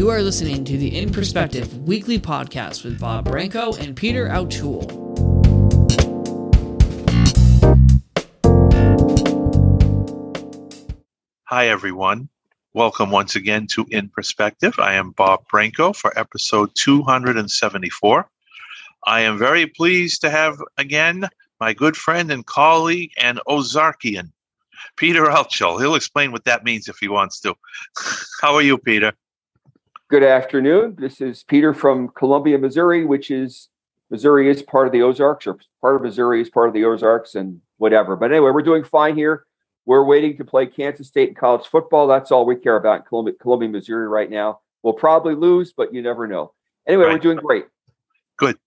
You are listening to the In Perspective weekly podcast with Bob Branco and Peter Altschul. Hi, everyone. Welcome once again to In Perspective. I am Bob Branco for episode 274. I am very pleased to have again my good friend and colleague and Ozarkian, Peter Altschul. He'll explain what that means if he wants to. How are you, Peter? Good afternoon. This is Peter from Columbia, Missouri, which is Missouri is part of the Ozarks, or part of Missouri is part of the Ozarks, and whatever. But anyway, we're doing fine here. We're waiting to play Kansas State in college football. That's all we care about in Columbia, Columbia Missouri right now. We'll probably lose, but you never know. Anyway, right. we're doing great. Good.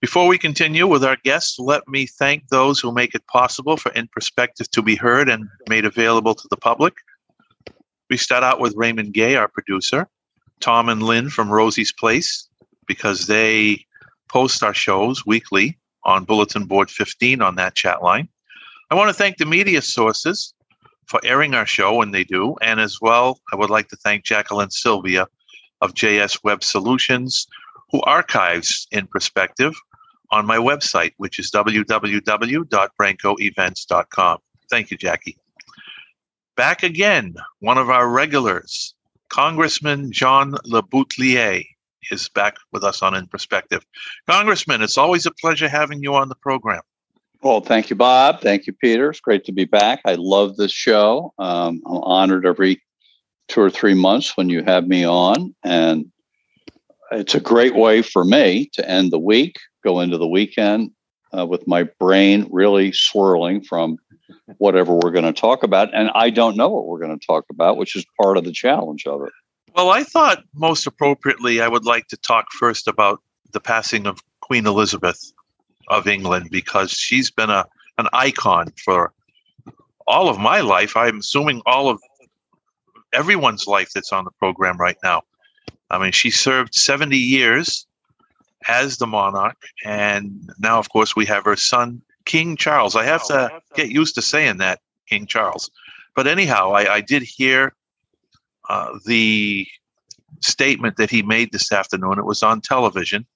Before we continue with our guests, let me thank those who make it possible for In Perspective to be heard and made available to the public. We start out with Raymond Gay, our producer, Tom and Lynn from Rosie's Place, because they post our shows weekly on Bulletin Board 15 on that chat line. I want to thank the media sources for airing our show when they do. And as well, I would like to thank Jacqueline Sylvia of JS Web Solutions, who archives in perspective on my website, which is www.brancoevents.com. Thank you, Jackie. Back again, one of our regulars, Congressman John LeBoutillier is back with us on In Perspective. Congressman, it's always a pleasure having you on the program. Well, thank you, Bob. Thank you, Peter. It's great to be back. I love this show. Um, I'm honored every two or three months when you have me on. And it's a great way for me to end the week, go into the weekend uh, with my brain really swirling from whatever we're going to talk about. And I don't know what we're going to talk about, which is part of the challenge of it. Well, I thought most appropriately, I would like to talk first about the passing of Queen Elizabeth of England because she's been a an icon for all of my life. I'm assuming all of everyone's life that's on the program right now. I mean, she served 70 years as the monarch, and now, of course, we have her son, King Charles. I have to get used to saying that, King Charles. But anyhow, I, I did hear uh, the statement that he made this afternoon. It was on television,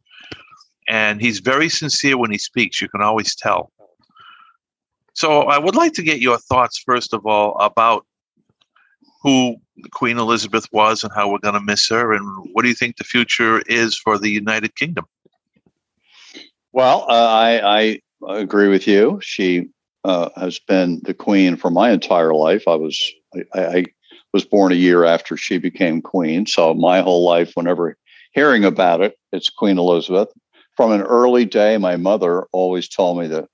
and he's very sincere when he speaks. You can always tell. So, I would like to get your thoughts, first of all, about who Queen Elizabeth was and how we're going to miss her, and what do you think the future is for the United Kingdom? Well, uh, I, I, agree with you. She uh, has been the queen for my entire life. I was I, I, was born a year after she became queen, so my whole life, whenever hearing about it, it's Queen Elizabeth. From an early day, my mother always told me that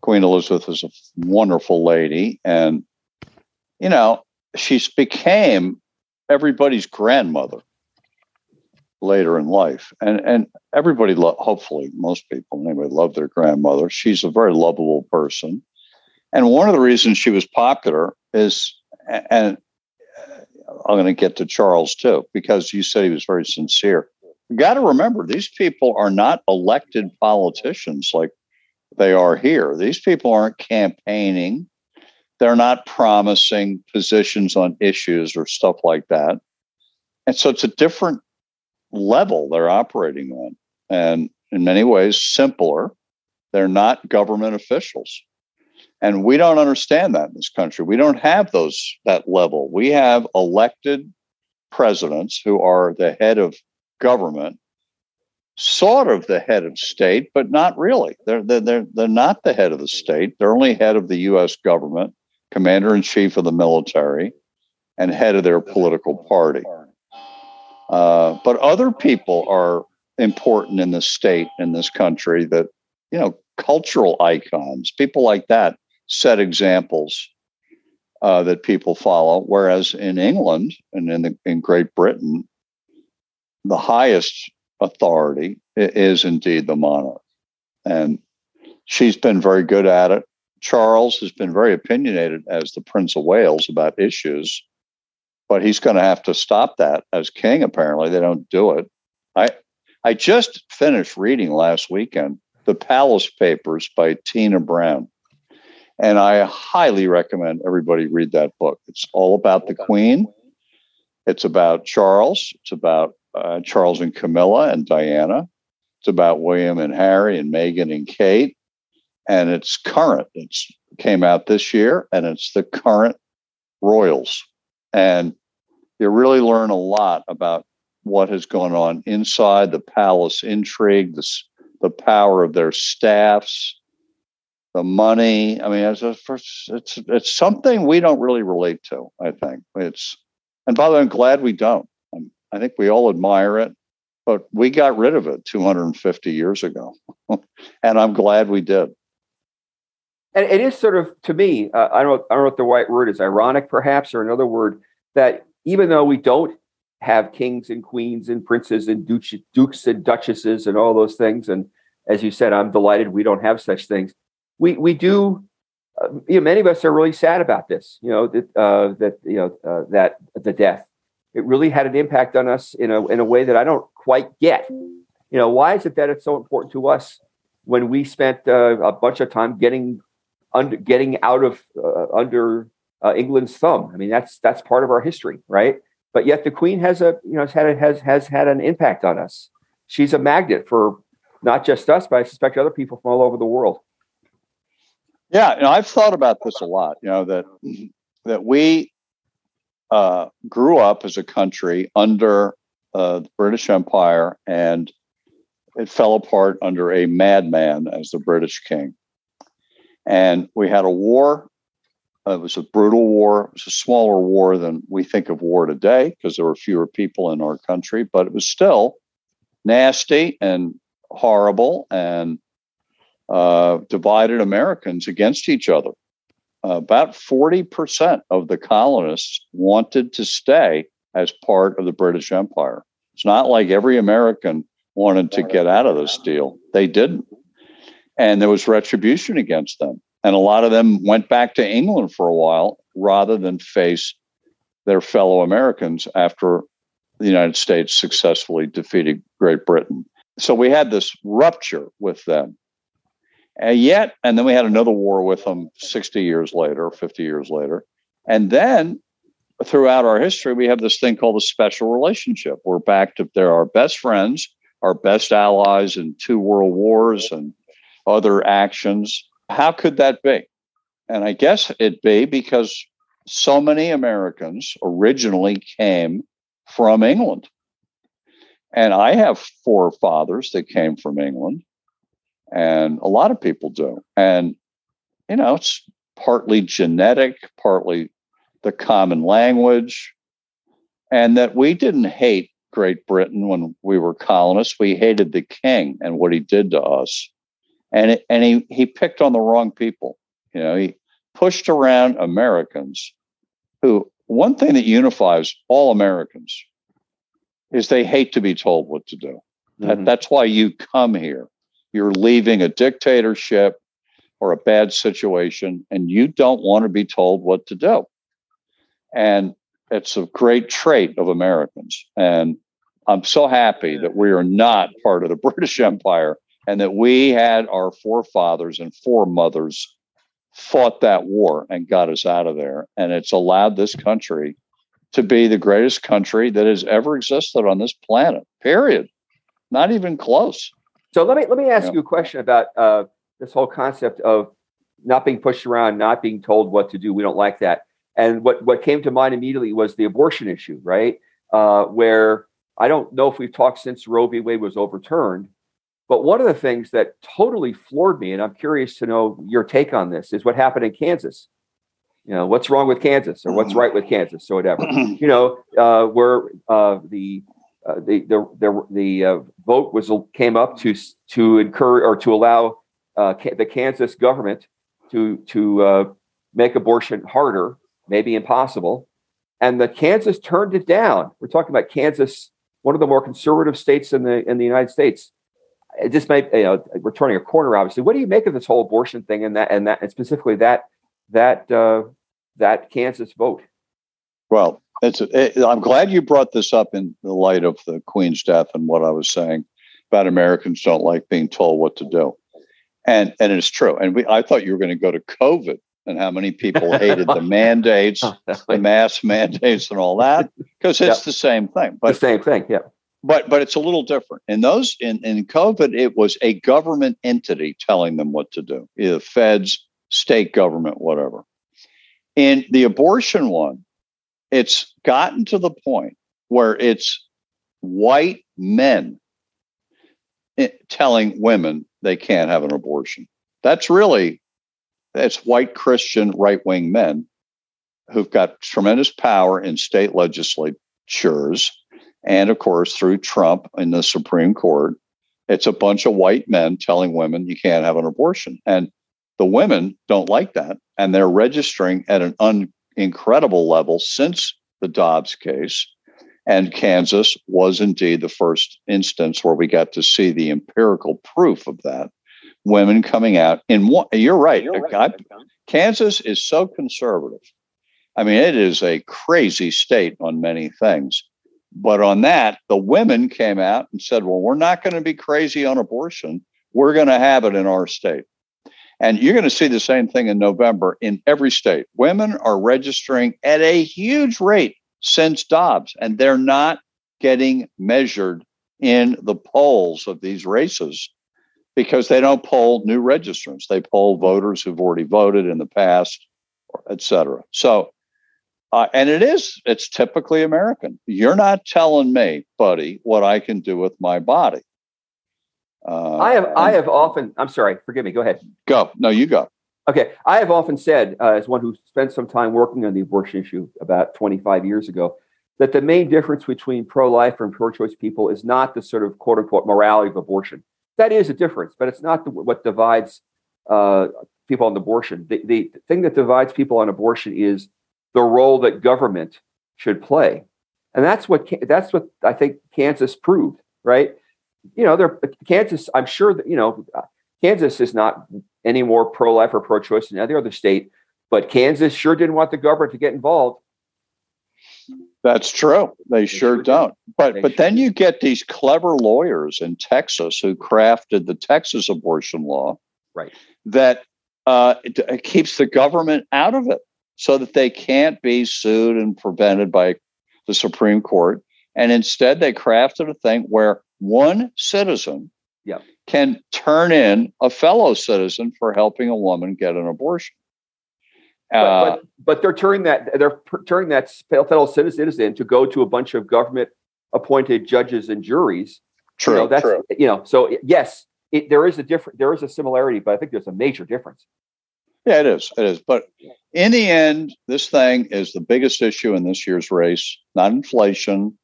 Queen Elizabeth was a wonderful lady, and you know, she became everybody's grandmother later in life. And and everybody lo- hopefully most people anyway love their grandmother. She's a very lovable person. And one of the reasons she was popular is and uh, i'm going to get to charles too because you said he was very sincere. You got to remember these people are not elected politicians like they are here. These people aren't campaigning. They're not promising positions on issues or stuff like that. And so it's a different level they're operating on. And in many ways, simpler. They're not government officials. And we don't understand that in this country. We don't have those that level. We have elected presidents who are the head of government, sort of the head of state, but not really. They're, they're, they're not the head of the state. They're only head of the US government commander in chief of the military, and head of their political party. Uh, but other people are important in the state in this country that, you know, cultural icons, people like that set examples uh, that people follow. Whereas in England and in, the, in Great Britain, the highest authority is indeed the monarch. And she's been very good at it. Charles has been very opinionated as the Prince of Wales about issues, but he's going to have to stop that as king. Apparently, they don't do it. I I just finished reading last weekend the Palace Papers by Tina Brown, and I highly recommend everybody read that book. It's all about the Queen, It's about Charles. It's about uh, Charles and Camilla and Diana. It's about William and Harry and Meghan and Kate. And it's current. It's came out this year, and it's the current royals. And you really learn a lot about what has gone on inside the palace intrigue, the, the power of their staffs, the money. I mean, it's, a, it's it's something we don't really relate to. I think it's, and by the way, I'm glad we don't. I'm, I think we all admire it, but we got rid of it 250 years ago, and I'm glad we did. And it is sort of to me, uh, I don't I don't know what the right word is, ironic perhaps, or another word that even though we don't have kings and queens and princes and dukes and duchesses and all those things. And as you said, I'm delighted we don't have such things. We we do. Uh, you know, many of us are really sad about this. You know that uh, that you know uh, that the death. It really had an impact on us in a in a way that I don't quite get. You know, why is it that it's so important to us when we spent uh, a bunch of time getting under getting out of uh, under uh, England's thumb? I mean, that's that's part of our history, right? but yet the queen has a you know has had a, has has had an impact on us. She's a magnet for not just us, but I suspect other people from all over the world. Yeah, you know, I've thought about this a lot. You know that that we uh, grew up as a country under uh, the British Empire, and it fell apart under a madman as the British king. And we had a war it was a brutal war. It was a smaller war than we think of war today because there were fewer people in our country, but it was still nasty and horrible and uh, divided Americans against each other. Uh, about 40% of the colonists wanted to stay as part of the British Empire. It's not like every American wanted to get out of this deal. They didn't. And there was retribution against them. And a lot of them went back to England for a while rather than face their fellow Americans after the United States successfully defeated Great Britain. So we had this rupture with them. And yet, and then we had another war with them 60 years later, 50 years later. And then throughout our history, we have this thing called a special relationship. We're back to they're our best friends, our best allies in two world wars and other actions. How could that be? And I guess it be because so many Americans originally came from England. And I have forefathers that came from England, and a lot of people do. And, you know, it's partly genetic, partly the common language, and that we didn't hate Great Britain when we were colonists. We hated the king and what he did to us and it, and he he picked on the wrong people. You know, he pushed around Americans who one thing that unifies all Americans is they hate to be told what to do. Mm-hmm. That, that's why you come here. You're leaving a dictatorship or a bad situation, and you don't want to be told what to do. And it's a great trait of Americans. And I'm so happy that we are not part of the British Empire and that we had our forefathers and foremothers fought that war and got us out of there. And it's allowed this country to be the greatest country that has ever existed on this planet, period. Not even close. So let me let me ask yeah. you a question about uh, this whole concept of not being pushed around, not being told what to do. We don't like that. And what what came to mind immediately was the abortion issue, right? Uh, where I don't know if we've talked since Roe v. Wade was overturned, but one of the things that totally floored me, and I'm curious to know your take on this, is what happened in Kansas. You know, what's wrong with Kansas or what's mm-hmm. right with Kansas, or whatever. you know, uh, where uh, the, uh, the the the the uh, vote was came up to to encourage or to allow uh, the Kansas government to to uh, make abortion harder, maybe impossible, and the Kansas turned it down. We're talking about Kansas, one of the more conservative states in the in the United States this might you know we're turning a corner obviously what do you make of this whole abortion thing and that and that and specifically that that uh, that kansas vote well it's it, i'm glad you brought this up in the light of the queen's death and what i was saying about americans don't like being told what to do and and it's true and we, i thought you were going to go to covid and how many people hated the mandates, the mass mandates, and all that, because it's yep. the same thing. But the same thing, yeah. But but it's a little different. In those in, in COVID, it was a government entity telling them what to do, either feds, state government, whatever. In the abortion one, it's gotten to the point where it's white men eh, telling women they can't have an abortion. That's really it's white Christian right wing men who've got tremendous power in state legislatures and of course through Trump in the Supreme Court. It's a bunch of white men telling women you can't have an abortion. And the women don't like that. And they're registering at an un- incredible level since the Dobbs case. And Kansas was indeed the first instance where we got to see the empirical proof of that. Women coming out in one, you're right. You're right. I, Kansas is so conservative. I mean, it is a crazy state on many things. But on that, the women came out and said, well, we're not going to be crazy on abortion. We're going to have it in our state. And you're going to see the same thing in November in every state. Women are registering at a huge rate since Dobbs, and they're not getting measured in the polls of these races because they don't poll new registrants. They poll voters who've already voted in the past, et cetera. So, uh, and it is, it's typically American. You're not telling me, buddy, what I can do with my body. Uh, I have I have often. I'm sorry. Forgive me. Go ahead. Go. No, you go. Okay. I have often said, uh, as one who spent some time working on the abortion issue about 25 years ago, that the main difference between pro-life and pro-choice people is not the sort of quote unquote morality of abortion. That is a difference, but it's not the, what divides uh, people on abortion. The, the thing that divides people on abortion is the role that government should play, and that's what that's what I think Kansas proved. Right? you know, they're Kansas. I'm sure that you know, Kansas is not any more pro-life or pro-choice than any other state, but Kansas sure didn't want the government to get involved. That's true. They, they sure, sure don't. But but sure then you get these clever lawyers in Texas who crafted the Texas abortion law, right? That uh, it, it keeps the government out of it, so that they can't be sued and prevented by the Supreme Court. And instead, they crafted a thing where one citizen yep. can turn in a fellow citizen for helping a woman get an abortion. Uh, but, but, but, they're turning that they're turning that fellow citizen to go to a bunch of government appointed judges and juries. True. You know, that's true. you know. So yes, it, there is a different there is a similarity, but I think there's a major difference. Yeah, it is. It is. But in the end, this thing is the biggest issue in this year's race. Not inflation,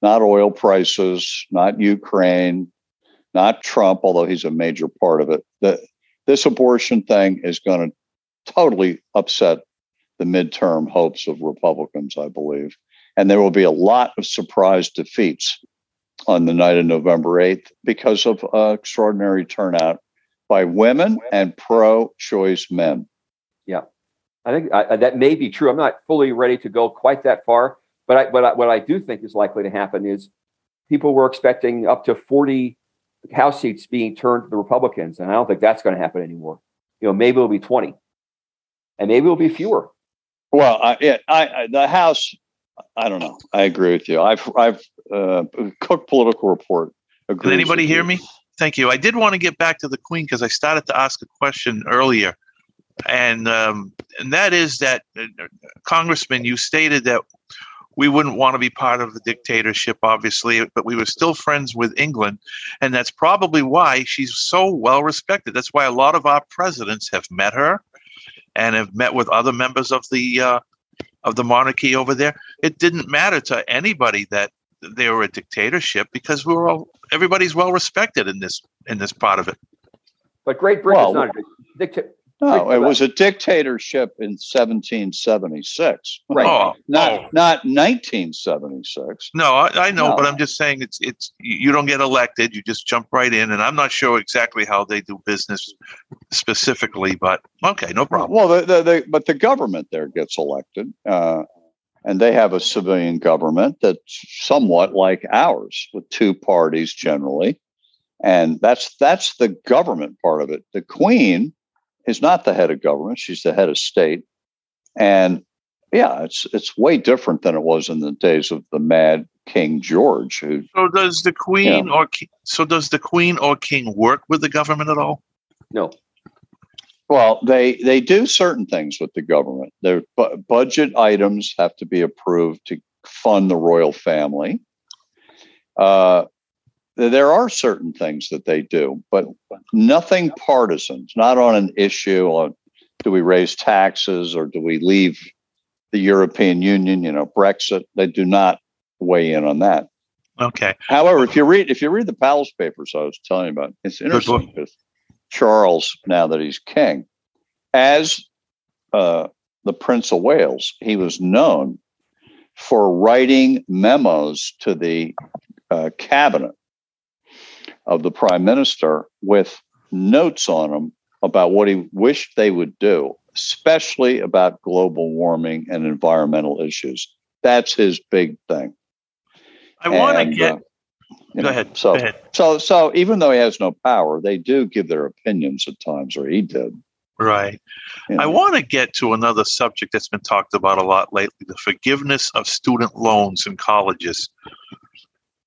not oil prices, not Ukraine, not Trump, although he's a major part of it. The, this abortion thing is going to totally upset the midterm hopes of Republicans, I believe. And there will be a lot of surprise defeats on the night of November 8th because of uh, extraordinary turnout by women and pro choice men. Yeah, I think I, that may be true. I'm not fully ready to go quite that far but I, but I, what I do think is likely to happen is people were expecting up to 40 House seats being turned to the Republicans, and I don't think that's going to happen anymore. You know, maybe it'll be 20, and maybe it'll be fewer. Well, I, yeah, I, I, the House. I don't know. I agree with you. I've I've uh, Cook Political Report. Can anybody hear me? Thank you. I did want to get back to the Queen because I started to ask a question earlier, and um, and that is that uh, Congressman, you stated that we wouldn't want to be part of the dictatorship, obviously, but we were still friends with England. And that's probably why she's so well respected. That's why a lot of our presidents have met her and have met with other members of the uh, of the monarchy over there. It didn't matter to anybody that they were a dictatorship because we were all everybody's well respected in this in this part of it. But Great Britain well, is not a dictatorship. No, it was a dictatorship in 1776. Right. Oh, not oh. not 1976. No, I, I know, no. but I'm just saying it's it's you don't get elected, you just jump right in, and I'm not sure exactly how they do business specifically, but okay, no problem. Well, the, the, the but the government there gets elected, uh, and they have a civilian government that's somewhat like ours, with two parties generally, and that's that's the government part of it. The Queen is not the head of government; she's the head of state, and yeah, it's it's way different than it was in the days of the Mad King George. Who So does the queen or ki- so does the queen or king work with the government at all? No, Well, they they do certain things with the government. Their bu- budget items have to be approved to fund the royal family. Uh, there are certain things that they do, but nothing partisan. It's not on an issue on do we raise taxes or do we leave the European Union? You know, Brexit. They do not weigh in on that. Okay. However, if you read if you read the Palace Papers, I was telling you about, it's interesting because Charles, now that he's king, as uh, the Prince of Wales, he was known for writing memos to the uh, cabinet of the prime minister with notes on them about what he wished they would do, especially about global warming and environmental issues. That's his big thing. I want to get uh, you go know, ahead. So, go ahead. so, so even though he has no power, they do give their opinions at times, or he did. Right. you I want to get to another subject that's been talked about a lot lately the forgiveness of student loans in colleges.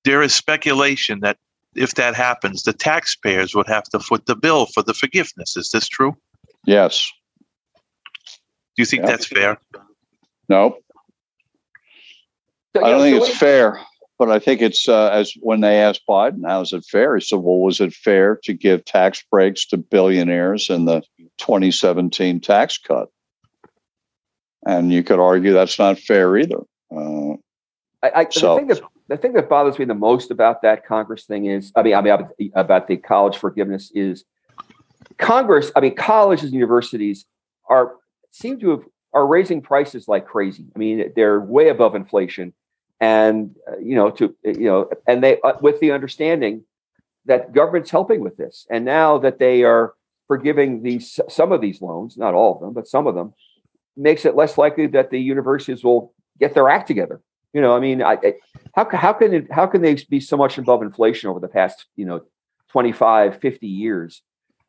There is speculation that if that happens, the taxpayers would have to foot the bill for the forgiveness. Is this true? Yes. Do you think Yeah. that's fair? Nope. So, I don't think it's fair, but I think it's uh, as when they asked Biden, "How is it fair?" He said, "Well, was it fair to give tax breaks to billionaires in the 2017 tax cut?" And you could argue that's not fair either. Uh, I, I, So- the thing that the thing that bothers me the most about that Congress thing is, I mean, I mean about, about the college forgiveness is Congress. I mean, colleges and universities are seem to have are raising prices like crazy. I mean, they're way above inflation, and uh, you know, to you know, and they uh, with the understanding that government's helping with this, and now that they are forgiving these some of these loans, not all of them, but some of them, makes it less likely that the universities will get their act together. You know, I mean, I, I how how can it, how can they be so much above inflation over the past you know 25 50 years?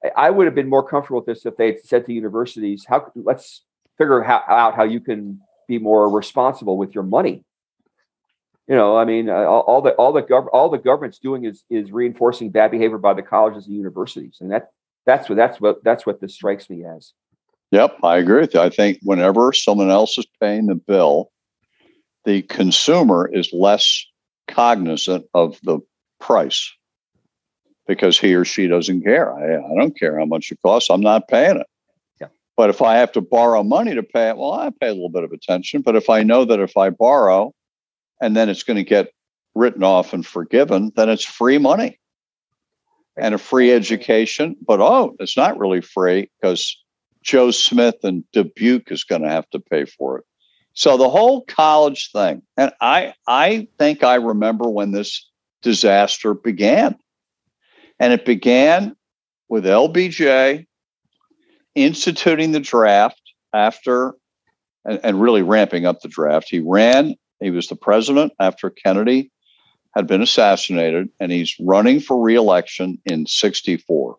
I- i would have been more comfortable with this if they had said to universities how let's figure how, out how you can be more responsible with your money you know i mean uh, all, all the all the gov- all the government's doing is is reinforcing bad behavior by the colleges and universities and that that's what that's what that's what this strikes me as Yep, I agree with you. I think whenever someone else is paying the bill, the consumer is less cognizant of the price because he or she doesn't care. I, I don't care how much it costs. I'm not paying it. Yeah. But if I have to borrow money to pay it, well, I pay a little bit of attention. But if I know that if I borrow and then it's going to get written off and forgiven, then it's free money and a free education. But oh, it's not really free because Joe Smith and Dubuque is going to have to pay for it. So the whole college thing, and I I think I remember when this disaster began. And it began with LBJ instituting the draft after and, and really ramping up the draft. He ran, he was the president after Kennedy had been assassinated, and he's running for reelection in 64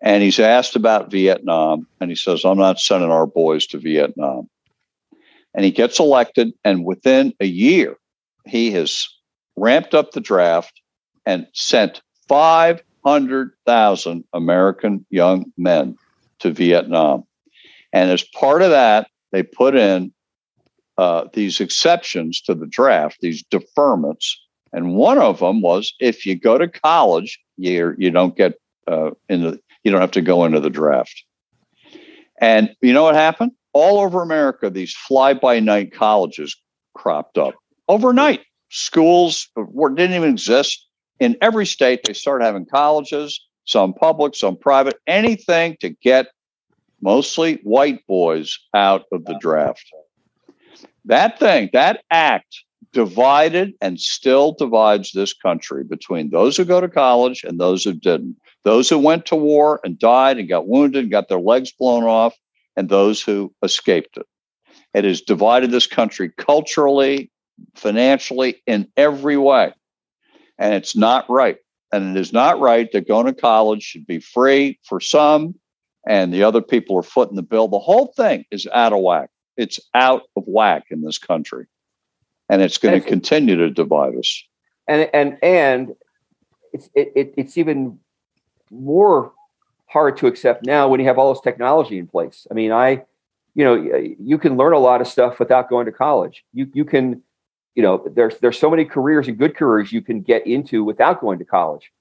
and he's asked about Vietnam, and he says, I'm not sending our boys to Vietnam. And he gets elected, and within a year, he has ramped up the draft and sent 500,000 American young men to Vietnam. And as part of that, they put in uh, these exceptions to the draft, these deferments. And one of them was if you go to college, you you don't get uh, in the you don't have to go into the draft. And you know what happened? All over America, these fly by night colleges cropped up overnight. Schools were, didn't even exist in every state. They started having colleges, some public, some private, anything to get mostly white boys out of the draft. That thing, that act divided and still divides this country between those who go to college and those who didn't those who went to war and died and got wounded and got their legs blown off, and those who escaped it. It has divided this country culturally, financially, in every way. And it's not right. And it is not right that going to college should be free for some and the other people are footing the bill. The whole thing is out of whack. It's out of whack in this country, and it's going to continue to divide us. And and and it's it, it, it's even more hard to accept now when you have all this technology in place. I mean, I you know you can learn a lot of stuff without going to college. You you can you know there's there's so many careers and good careers you can get into without going to college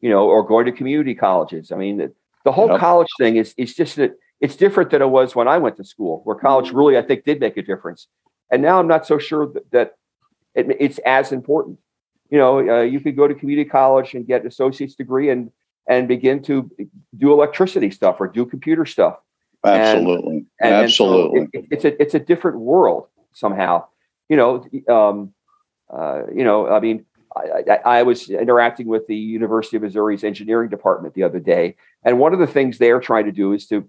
you know or going to community colleges i mean the, the whole yep. college thing is is just that it's different than it was when i went to school where college really i think did make a difference. And now i'm not so sure that, that it, it's as important. You know uh, you could go to community college and get an associate's degree and and begin to do electricity stuff or do computer stuff. Absolutely. and, and, absolutely. and so it, it's a it's a different world somehow. You know, um, uh, you know, I mean, I, I, I, was interacting with the University of Missouri's engineering department the other day, and one of the things they're trying to do is to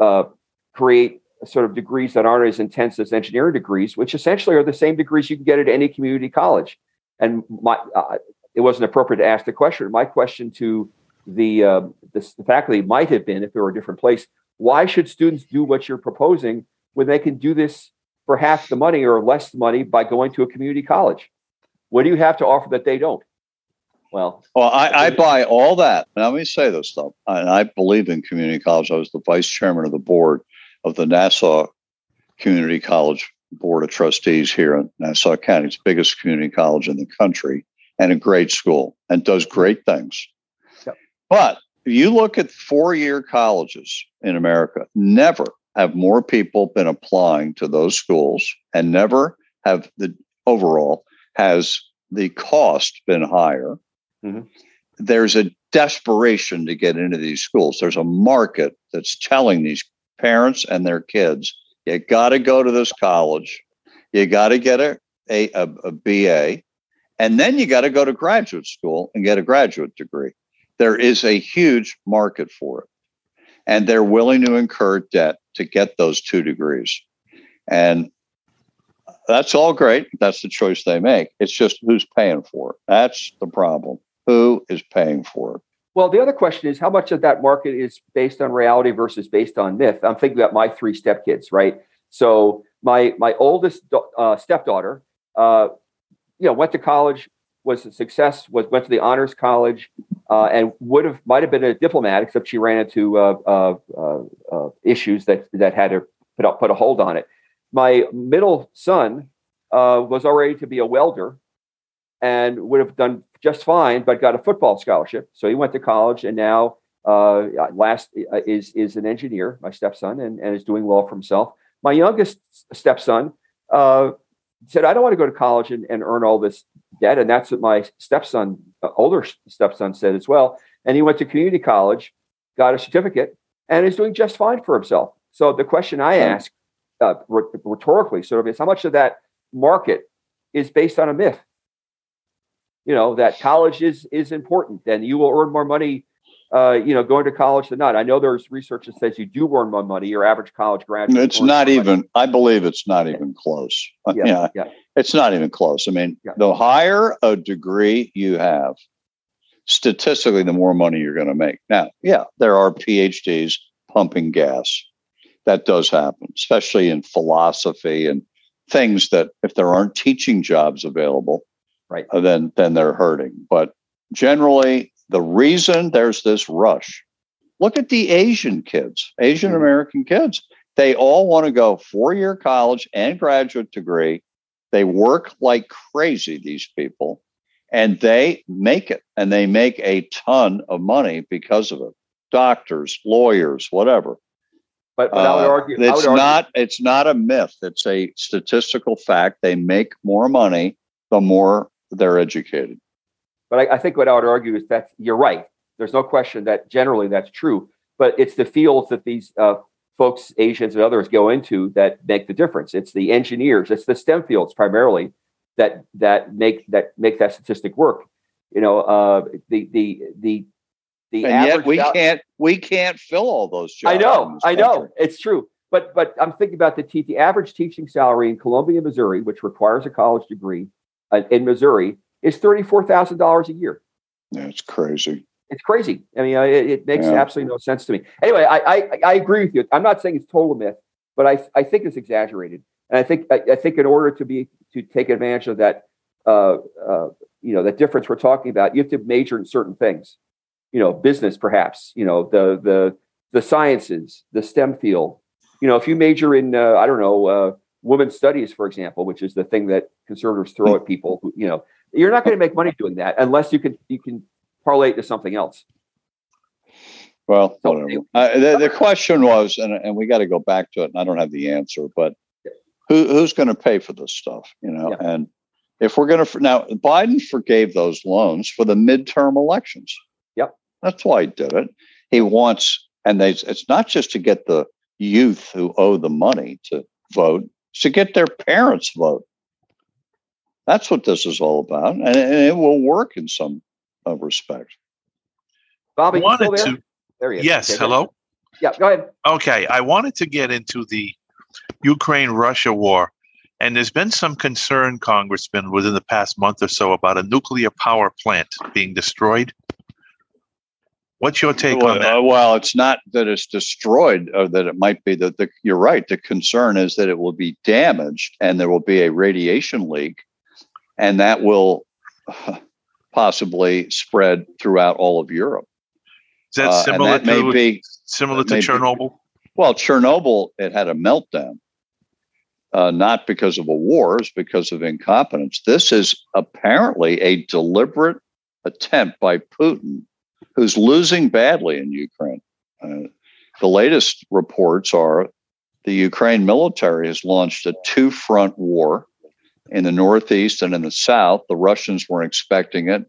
uh, create sort of degrees that aren't as intense as engineering degrees, which essentially are the same degrees you can get at any community college. And my, uh, it wasn't appropriate to ask the question. My question to the, uh, the, the faculty might have been, if there were a different place, why should students do what you're proposing when they can do this for half the money or less money by going to a community college. What do you have to offer that they don't? Well, well, I, I buy all that. Now, let me say this though, and I believe in community college. I was the vice chairman of the board of the Nassau Community College Board of Trustees here in Nassau County. It's the biggest community college in the country and a great school and does great things. Yep. But if you look at four year colleges in America, never have more people been applying to those schools and never have the overall has the cost been higher mm-hmm. there's a desperation to get into these schools there's a market that's telling these parents and their kids you got to go to this college you got to get a, a, a, a ba and then you got to go to graduate school and get a graduate degree there is a huge market for it and they're willing to incur debt to get those two degrees. And that's all great. That's the choice they make. It's just who's paying for it. That's the problem. Who is paying for it? Well, the other question is how much of that market is based on reality versus based on myth? I'm thinking about my three stepkids, right? So my my oldest uh, stepdaughter, uh, you know, went to college, was a success, was went to the honors college, uh, and would have might have been a diplomat, except she ran into uh, uh, uh, issues that that had to put up, put a hold on it. My middle son uh, was already to be a welder, and would have done just fine, but got a football scholarship. So he went to college, and now last is is an engineer. My stepson, and, and is doing well for himself. My youngest stepson said, I don't want to go to college and, and earn all this debt. And that's what my stepson, uh, older stepson, said as well. And he went to community college, got a certificate, and is doing just fine for himself. So the question I ask uh, rhetorically sort of is how much of that market is based on a myth? You know, that college is is important and you will earn more money uh, you know, going to college than not. I know there's research that says you do earn more money. Your average college graduate. It's not even. Money. I believe it's not yeah. even close. Yeah, yeah, yeah, it's not even close. I mean, yeah. the higher a degree you have, statistically, the more money you're going to make. Now, yeah, there are PhDs pumping gas. That does happen, especially in philosophy and things that if there aren't teaching jobs available, right, uh, then then they're hurting. But generally, the reason there's this rush look at the Asian kids, Asian American kids. They all want to go four year college and graduate degree. They work like crazy, these people, and they make it and they make a ton of money because of it. Doctors, lawyers, whatever. But, but I would uh, argue uh, it's would not it's not a myth. It's a statistical fact. They make more money the more they're educated. But I, I think what I would argue is that you're right. There's no question that generally that's true. But it's the fields that these uh, folks, Asians and others, go into that make the difference. It's the engineers, it's the STEM fields primarily that that make that make that statistic work. You know, uh, the the the the and yet we can't we can't fill all those jobs. I know, I know, it's true. But but I'm thinking about the, t- the average teaching salary in Columbia, Missouri, which requires a college degree in Missouri, is $34,000 a year. That's crazy. It's crazy. I mean, it, it makes Yeah. absolutely no sense to me. Anyway, I, I I agree with you. I'm not saying it's total myth, but I I think it's exaggerated, and I think I, I think in order to be to take advantage of that, uh, uh, you know, that difference we're talking about, you have to major in certain things. You know, business perhaps. You know, the the the sciences, the STEM field. You know, if you major in uh, I don't know uh, women's studies, for example, which is the thing that conservatives throw at people. Who, you know, you're not going to make money doing that unless you can you can parlay it to something else. Well, So- Uh, the, the question was, and, and we got to go back to it, and I don't have the answer, but who, who's going to pay for this stuff? You know, Yeah. and if we're going to now, Biden forgave those loans for the midterm elections. Yep. that's why he did it. He wants, and they, it's not just to get the youth who owe the money to vote; it's to get their parents vote. That's what this is all about, and, and it will work in some uh, respect. Bobby, you still wanted there? to. There he is. Yes, Okay, hello. Yeah, go ahead. Okay, I wanted to get into the Ukraine Russia war. And there's been some concern, Congressman, within the past month or so about a nuclear power plant being destroyed. What's your take well, on that? uh, well, it's not that it's destroyed, or that it might be that the, you're right. The concern is that it will be damaged, and there will be a radiation leak, and that will possibly spread throughout all of Europe. Is that Uh, similar that may to be similar to may be- Chernobyl? well. Chernobyl, it had a meltdown, uh, not because of a war, it's because of incompetence. This is apparently a deliberate attempt by Putin, who's losing badly in Ukraine. Uh, the latest reports are the Ukraine military has launched a two front war in the Northeast and in the South. The Russians weren't expecting it.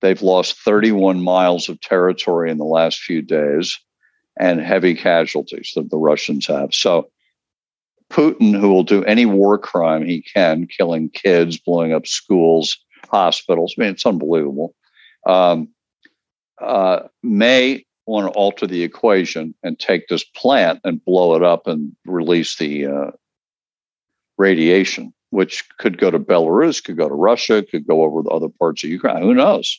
They've lost 31 miles of territory in the last few days and heavy casualties that the Russians have. So, Putin, who will do any war crime he can, killing kids, blowing up schools, hospitals, I mean, it's unbelievable, um, uh, may want to alter the equation and take this plant and blow it up and release the uh, radiation, which could go to Belarus, could go to Russia, could go over the other parts of Ukraine. Who knows?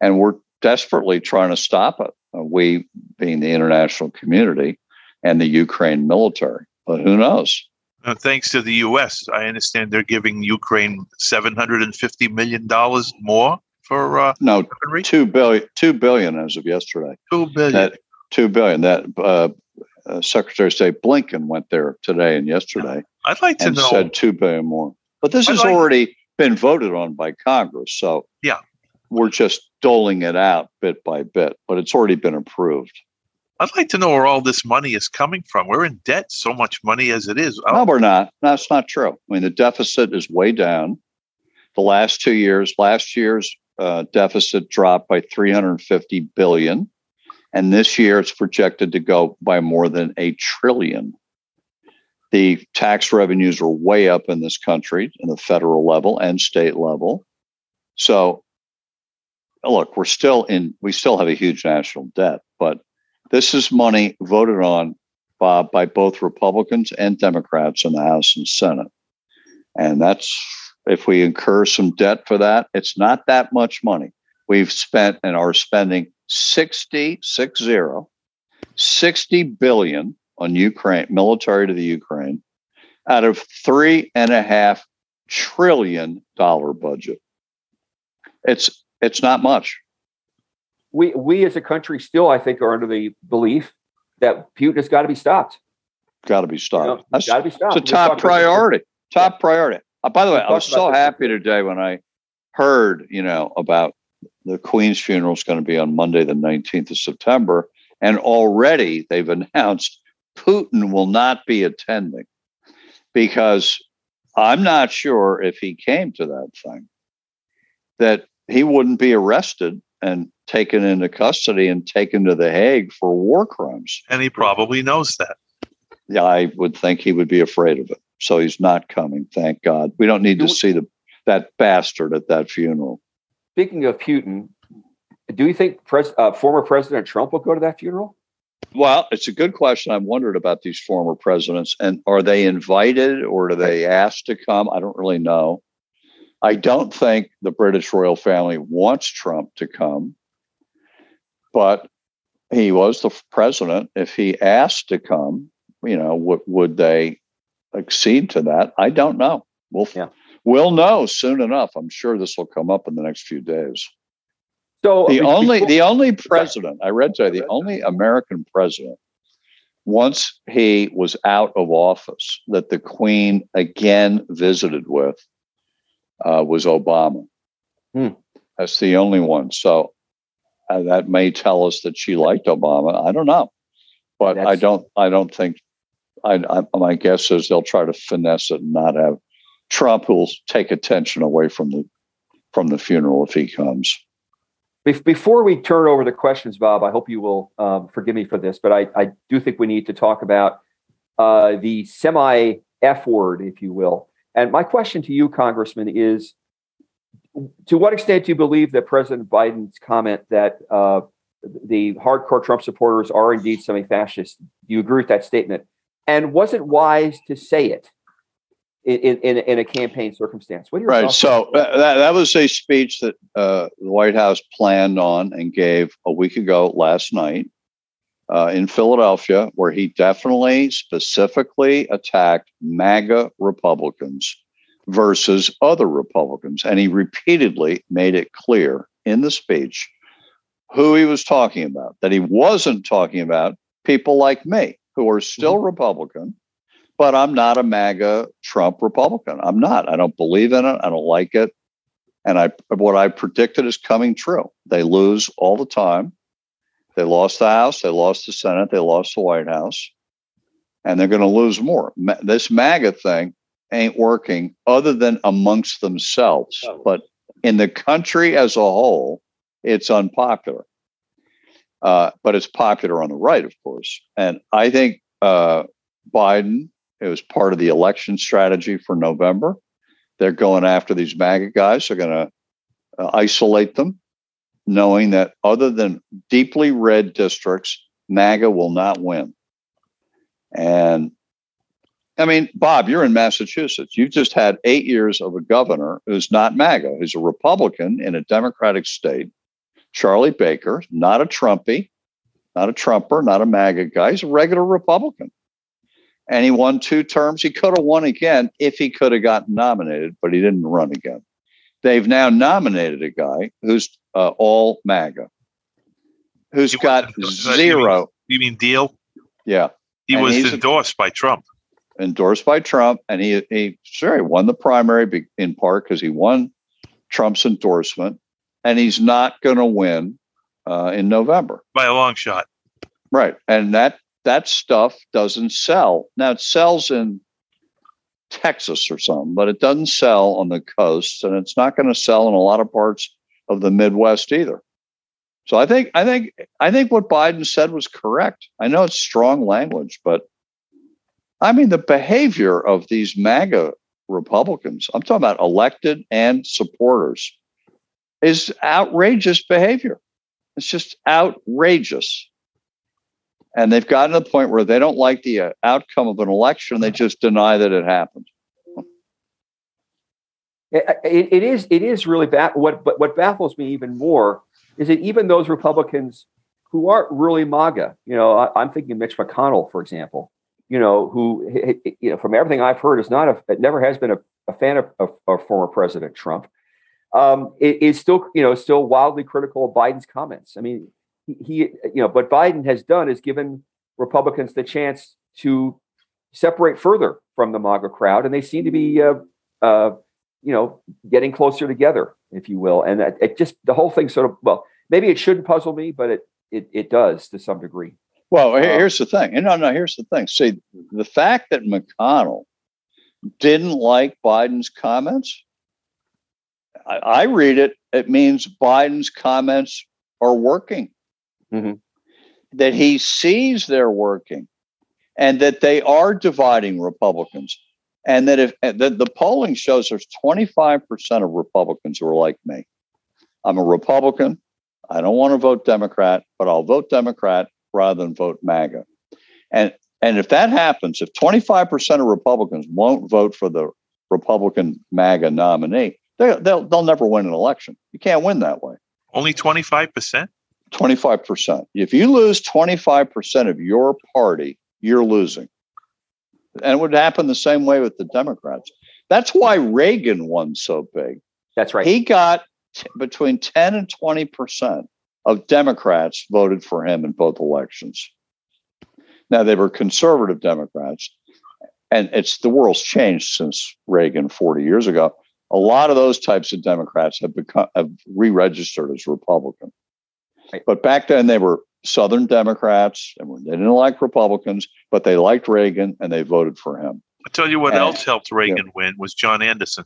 And we're desperately trying to stop it. Uh, we, being the international community and the Ukraine military. But who knows? Uh, thanks to the U.S., I understand they're giving Ukraine seven hundred and fifty million dollars more for uh, No, two billion, two billion as of yesterday. Two billion. That two billion. That uh, uh, Secretary of State Blinken went there today and yesterday I'd like to and know. said two billion more. But this I'd has like- already been voted on by Congress, so Yeah. we're just doling it out bit by bit. But it's already been approved. I'd like to know where all this money is coming from. We're in debt so much money as it is. No, we're not. That's not true. I mean, the deficit is way down. The last two years, last year's uh, deficit dropped by 350 billion, and this year it's projected to go by more than a trillion. The tax revenues are way up in this country, in the federal level and state level. So, look, we're still in. We still have a huge national debt, but this is money voted on Bob, by both Republicans and Democrats in the House and Senate. And that's if we incur some debt for that, it's not that much money. We've spent and are spending 60, six zero, 60 billion on Ukraine, military to the Ukraine, out of three and a half trillion dollar budget. It's it's not much. We we as a country still, I think, are under the belief that Putin has got to be stopped. Got to be You stopped. know, That's got to be stopped. It's a top talked about this- priority. Top priority. Uh, by the way, I was so this happy today when I heard, you know, about the Queen's funeral is going to be on Monday, the 19th of September. And already they've announced Putin will not be attending because I'm not sure if he came to that thing that he wouldn't be arrested and taken into custody and taken to The Hague for war crimes. and he probably knows that. Yeah, I would think he would be afraid of it. So he's not coming. Thank God. We don't need to we- see the that bastard at that funeral. Speaking of Putin, do you think pres- uh, former President Trump will go to that funeral? Well, it's a good question. I've wondered about these former presidents, and are they invited or are they asked to come? I don't really know. I don't think the British royal family wants Trump to come. but he was the president. If he asked to come, you know, would would they accede to that? I don't know. We'll Yeah. we'll know soon enough. I'm sure this will come up in the next few days. So The be- only before- the only president I read today, the only American president once he was out of office that the Queen again visited with uh, was Obama. Hmm. That's the only one. So uh, that may tell us that she liked Obama. I don't know, but I don't. I don't think. I, I my guess is they'll try to finesse it and not have Trump who'll take attention away from the from the funeral if he comes. Before we turn over the questions, Bob, I hope you will um, forgive me for this, but I, I do think we need to talk about uh, the semi F word, if you will. And my question to you, Congressman, is to what extent do you believe that President Biden's comment that uh, the hardcore Trump supporters are indeed semi fascist? Do you agree with that statement? And was it wise to say it in, in, in a campaign circumstance? What are your Right. So that? uh, that, that was a speech that uh, the White House planned on and gave a week ago last night uh, in Philadelphia, where he definitely specifically attacked MAGA Republicans versus other Republicans. And he repeatedly made it clear in the speech who he was talking about, that he wasn't talking about people like me who are still mm-hmm. Republican but I'm not a MAGA Trump Republican. I'm not. I don't believe in it. I don't like it. And I what I predicted is coming true. They lose all the time. They lost the House, they lost the Senate, they lost the White House, and they're going to lose more. Ma- This MAGA thing ain't working other than amongst themselves. Oh. But in the country as a whole, it's unpopular. Uh, but it's popular on the right, of course. And I think uh, Biden it was part of the election strategy for November. They're going after these MAGA guys. They're going to uh, isolate them, knowing that other than deeply red districts, MAGA will not win. And I mean, Bob, you're in Massachusetts. You've just had eight years of a governor who's not MAGA, who's a Republican in a Democratic state. Charlie Baker, not a Trumpy, not a Trumper, not a MAGA guy. He's a regular Republican and he won two terms. He could have won again if he could have gotten nominated, but he didn't run again. They've now nominated a guy who's uh, all MAGA, who's He got that- you zero. You mean Diehl? Yeah, He And was he's a- endorsed by Trump. endorsed by Trump, and he he sure he won the primary in part because he won Trump's endorsement, and he's not going to win uh, in November. by a long shot. Right. And that that stuff doesn't sell. Now it sells in Texas or something, but it doesn't sell on the coast and it's not going to sell in a lot of parts of the Midwest either. So I think I think I think what Biden said was correct. I know it's strong language, but I mean the behavior of these MAGA Republicans, I'm talking about elected and supporters, is outrageous behavior. It's just outrageous. And they've gotten to the point where they don't like the uh, outcome of an election. They just deny that it happened. It, it- it is it is really bad. What but what baffles me even more is that even those Republicans who aren't really MAGA, you know, I, I'm thinking Mitch McConnell, for example, you know, who you know from everything I've heard is not a never has been a, a fan of, of, of former President Trump. Um, it- is still you know still wildly critical of Biden's comments. I mean, he, he you know what Biden has done is given Republicans the chance to separate further from the MAGA crowd, and they seem to be. Uh, uh, you know, getting closer together, if you will. And it, it just the whole thing sort of well, maybe it shouldn't puzzle me, but it it, it does to some degree. Well, Um, here's the thing. And no, no, here's the thing. See, the fact that McConnell didn't like Biden's comments, I, I read it, it means Biden's comments are working. Mhm. That he sees they're working and that they are dividing Republicans. And that if that the polling shows there's 25% of Republicans who are like me. I'm a Republican. I don't want to vote Democrat, but I'll vote Democrat rather than vote MAGA. And and if that happens, if 25% of Republicans won't vote for the Republican MAGA nominee, they, they'll they'll never win an election. You can't win that way. Only 25%? 25%. If you lose 25% of your party, you're losing. And it would happen the same way with the Democrats. That's why Reagan won so big. That's right. He got t- between 10 and 20% of Democrats voted for him in both elections. Now, they were conservative Democrats, and it's the world's changed since Reagan 40 years ago. A lot of those types of Democrats have become have re-registered as Republican. Right. But back then they were Southern Democrats and they didn't like Republicans, but they liked Reagan and they voted for him. I tell you what Uh, else helped Reagan win was John Anderson.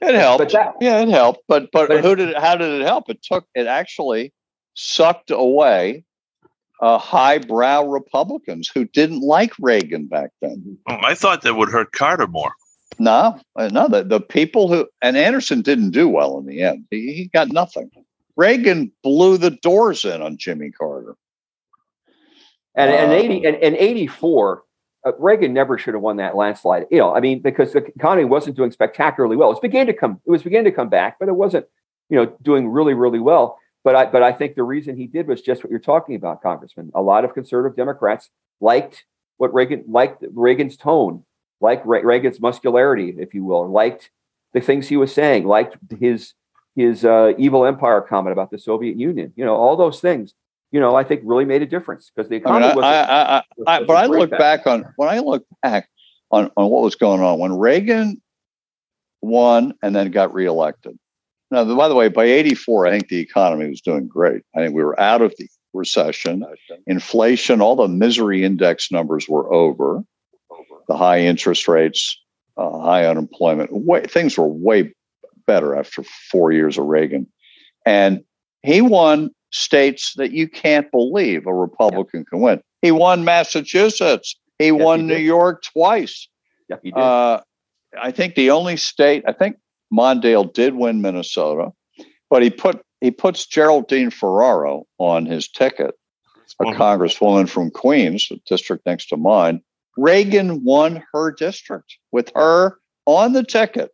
It helped. That- yeah, it helped. But but, But who did it, how did it help? It took it actually sucked away uh, highbrow Republicans who didn't like Reagan back then. Oh, I thought that would hurt Carter more. No, uh, no, the, the people who and Anderson didn't do well in the end. He, he got nothing. Reagan blew the doors in on Jimmy Carter. And and Uh, eighty and, and eighty four, uh, Reagan never should have won that landslide. You know, I mean, because the economy wasn't doing spectacularly well. It was beginning to come. It was beginning to come back, but it wasn't, you know, doing really really well. But I but I think the reason he did was just what you're talking about, Congressman. A lot of conservative Democrats liked what Reagan liked Reagan's tone, liked Re- Reagan's muscularity, if you will, liked the things he was saying, liked his his uh, evil empire comment about the Soviet Union. You know, all those things you know, I think really made a difference because the I economy mean, I, wasn't. I, I, I, wasn't but I look back on when I look back on, on what was going on when Reagan won and then got reelected. Now, by the way, by 84, I think the economy was doing great. I think we were out of the recession, inflation, all the misery index numbers were over, the high interest rates, uh, high unemployment. Way, things were way better after four years of Reagan. And he won states that you can't believe a Republican can win. He won Massachusetts. He Yes, won he New. York twice. Yeah, he did. Uh, I think the only state, I think Mondale did win Minnesota, but he put he puts Geraldine Ferraro on his ticket, a congresswoman from Queens, a district next to mine. Reagan won her district with her on the ticket.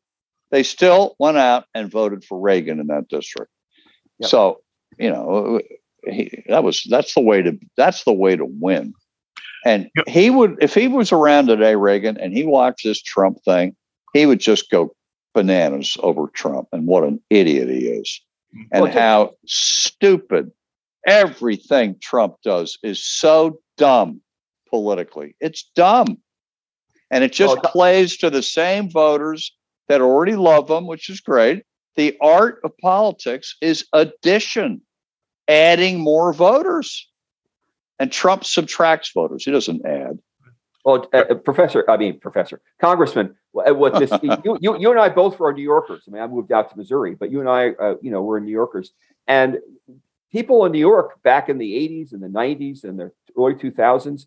They still went out and voted for Reagan in that district. Yep. So, you know, he, that was that's the way to that's the way to win. And Yep. he would if he was around today, Reagan, and he watched this Trump thing, he would just go bananas over Trump and what an idiot he is. Mm-hmm. And Well, how stupid everything Trump does is so dumb politically. It's dumb. And it just it- plays to the same voters that already love them, which is great. The art of politics is addition, adding more voters. And Trump subtracts voters. He doesn't add. Well, uh, uh, Professor, I mean, Professor, Congressman, uh, what this, you, you, you and I both were New Yorkers. I mean, I moved out to Missouri, but you and I, uh, you know, we're New Yorkers. And people in New York back in the 80s and the 90s and the early 2000s,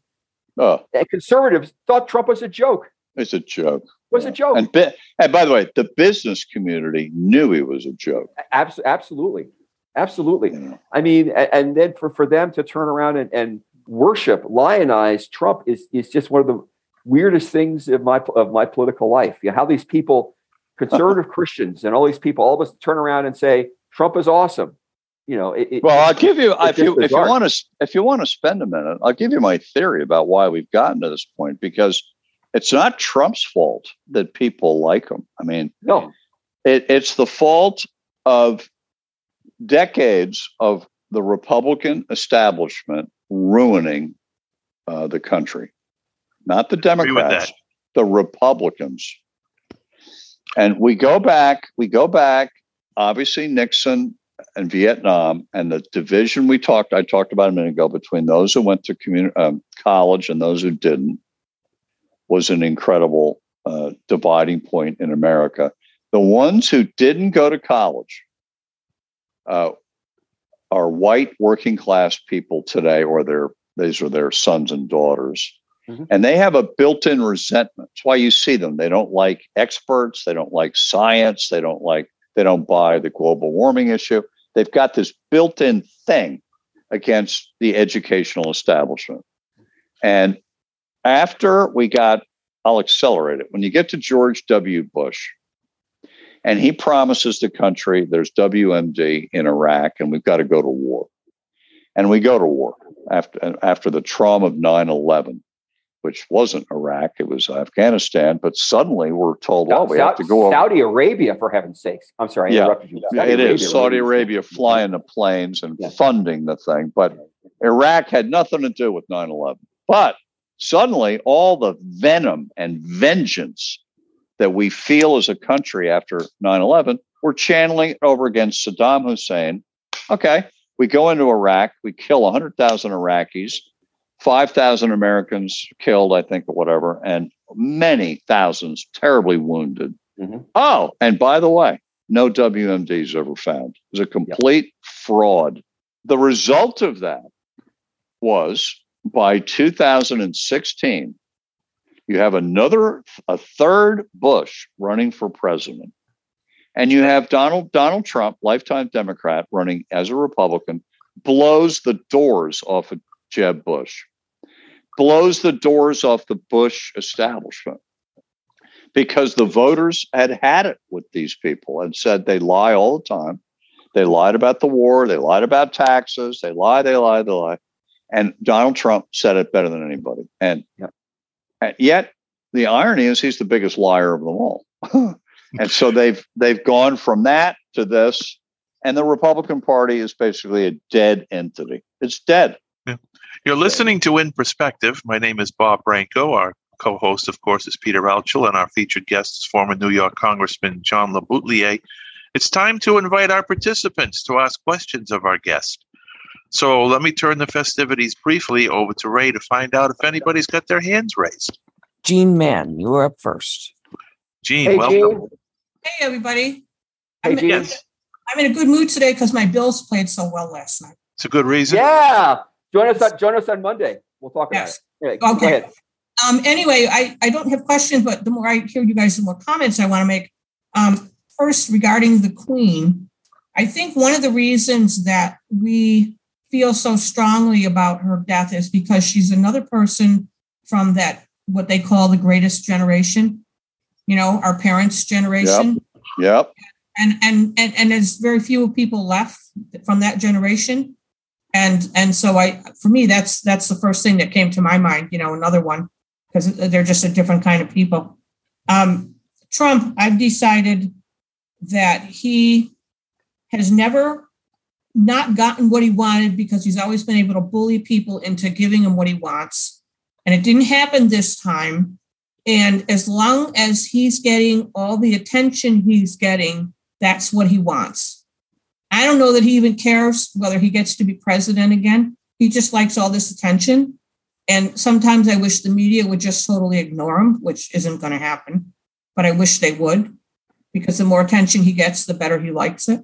Oh, uh, conservatives thought Trump was a joke. it's a joke. It Was Yeah. a joke. And, bi- and by the way, the business community knew he was a joke. Abs- absolutely. Absolutely. Know? I mean, a- and then for, for them to turn around and, and worship, lionize Trump is is just one of the weirdest things of my of my political life. You know, how these people, conservative Christians, and all these people, all of us turn around and say Trump is awesome. You know, it, it- Well, I'll give you if you just if you want to if you want to spend a minute, I'll give you my theory about why we've gotten to this point because it's not Trump's fault that people like him. I mean, no, it, it's the fault of decades of the Republican establishment ruining uh, the country, not the Democrats, the Republicans. And we go back, we go back, obviously Nixon and Vietnam and the division we talked, I talked about a minute ago between those who went to community um, college and those who didn't was an incredible uh, dividing point in America. The ones who didn't go to college uh, are white working class people today, or their these are their sons and daughters. Mhm. And they have a built-in resentment. That's why you see them. They don't like experts. They don't like science. They don't like. They don't buy the global warming issue. They've got this built-in thing against the educational establishment. And after we got, I'll accelerate it. When you get to George W. Bush, And he promises the country there's WMD in Iraq and we've got to go to war. And we go to war after, after the trauma of 9 11, which wasn't Iraq, it was Afghanistan. But suddenly we're told, well, we have to go over. Saudi Arabia, for heaven's sakes. I'm sorry, I yeah, interrupted you. Saudi it Arabia, is Saudi Arabia flying the planes and yeah. funding the thing. But Iraq had nothing to do with 9 11. But suddenly all the venom and vengeance that we feel as a country after 9 11, we're channeling over against Saddam Hussein. Okay, we go into Iraq, we kill 100,000 Iraqis, 5,000 Americans killed, I think, or whatever, and many thousands terribly wounded. Mm-hmm. Oh, and by the way, no WMDs ever found. It was a complete yep. fraud. The result of that was by 2016, you have another, a third Bush running for president. And you have Donald Donald Trump, lifetime Democrat, running as a Republican, blows the doors off of Jeb Bush, blows the doors off the Bush establishment because the voters had had it with these people and said they lie all the time. They lied about the war. They lied about taxes. They lie, they lie, they lie. And Donald Trump said it better than anybody. And, and yet the irony is he's the biggest liar of them all. and so they've they've gone from that to this. And the Republican Party is basically a dead entity. It's dead. Yeah. You're listening to In Perspective. My name is Bob Branco. Our co-host, of course, is Peter Altschul, and our featured guest is former New York Congressman John LeBoutillier. It's time to invite our participants to ask questions of our guest. So let me turn the festivities briefly over to Ray to find out if anybody's got their hands raised. Gene Mann, you are up first. Gene, hey, welcome. Gene. Hey, everybody. Hey, I'm, Gene. In, I'm in a good mood today because my Bills played so well last night. It's a good reason. Yeah. Join us on, join us on Monday. We'll talk yes. about it. Anyway, okay. Um, anyway, I, I don't have questions, but the more I hear you guys, the more comments I want to make. Um, first, regarding the Queen, I think one of the reasons that we feel so strongly about her death is because she's another person from that what they call the greatest generation you know our parents generation yep, yep. And, and and and there's very few people left from that generation and and so i for me that's that's the first thing that came to my mind you know another one because they're just a different kind of people um trump i've decided that he has never not gotten what he wanted because he's always been able to bully people into giving him what he wants. And it didn't happen this time. And as long as he's getting all the attention he's getting, that's what he wants. I don't know that he even cares whether he gets to be president again. He just likes all this attention. And sometimes I wish the media would just totally ignore him, which isn't going to happen. But I wish they would, because the more attention he gets, the better he likes it.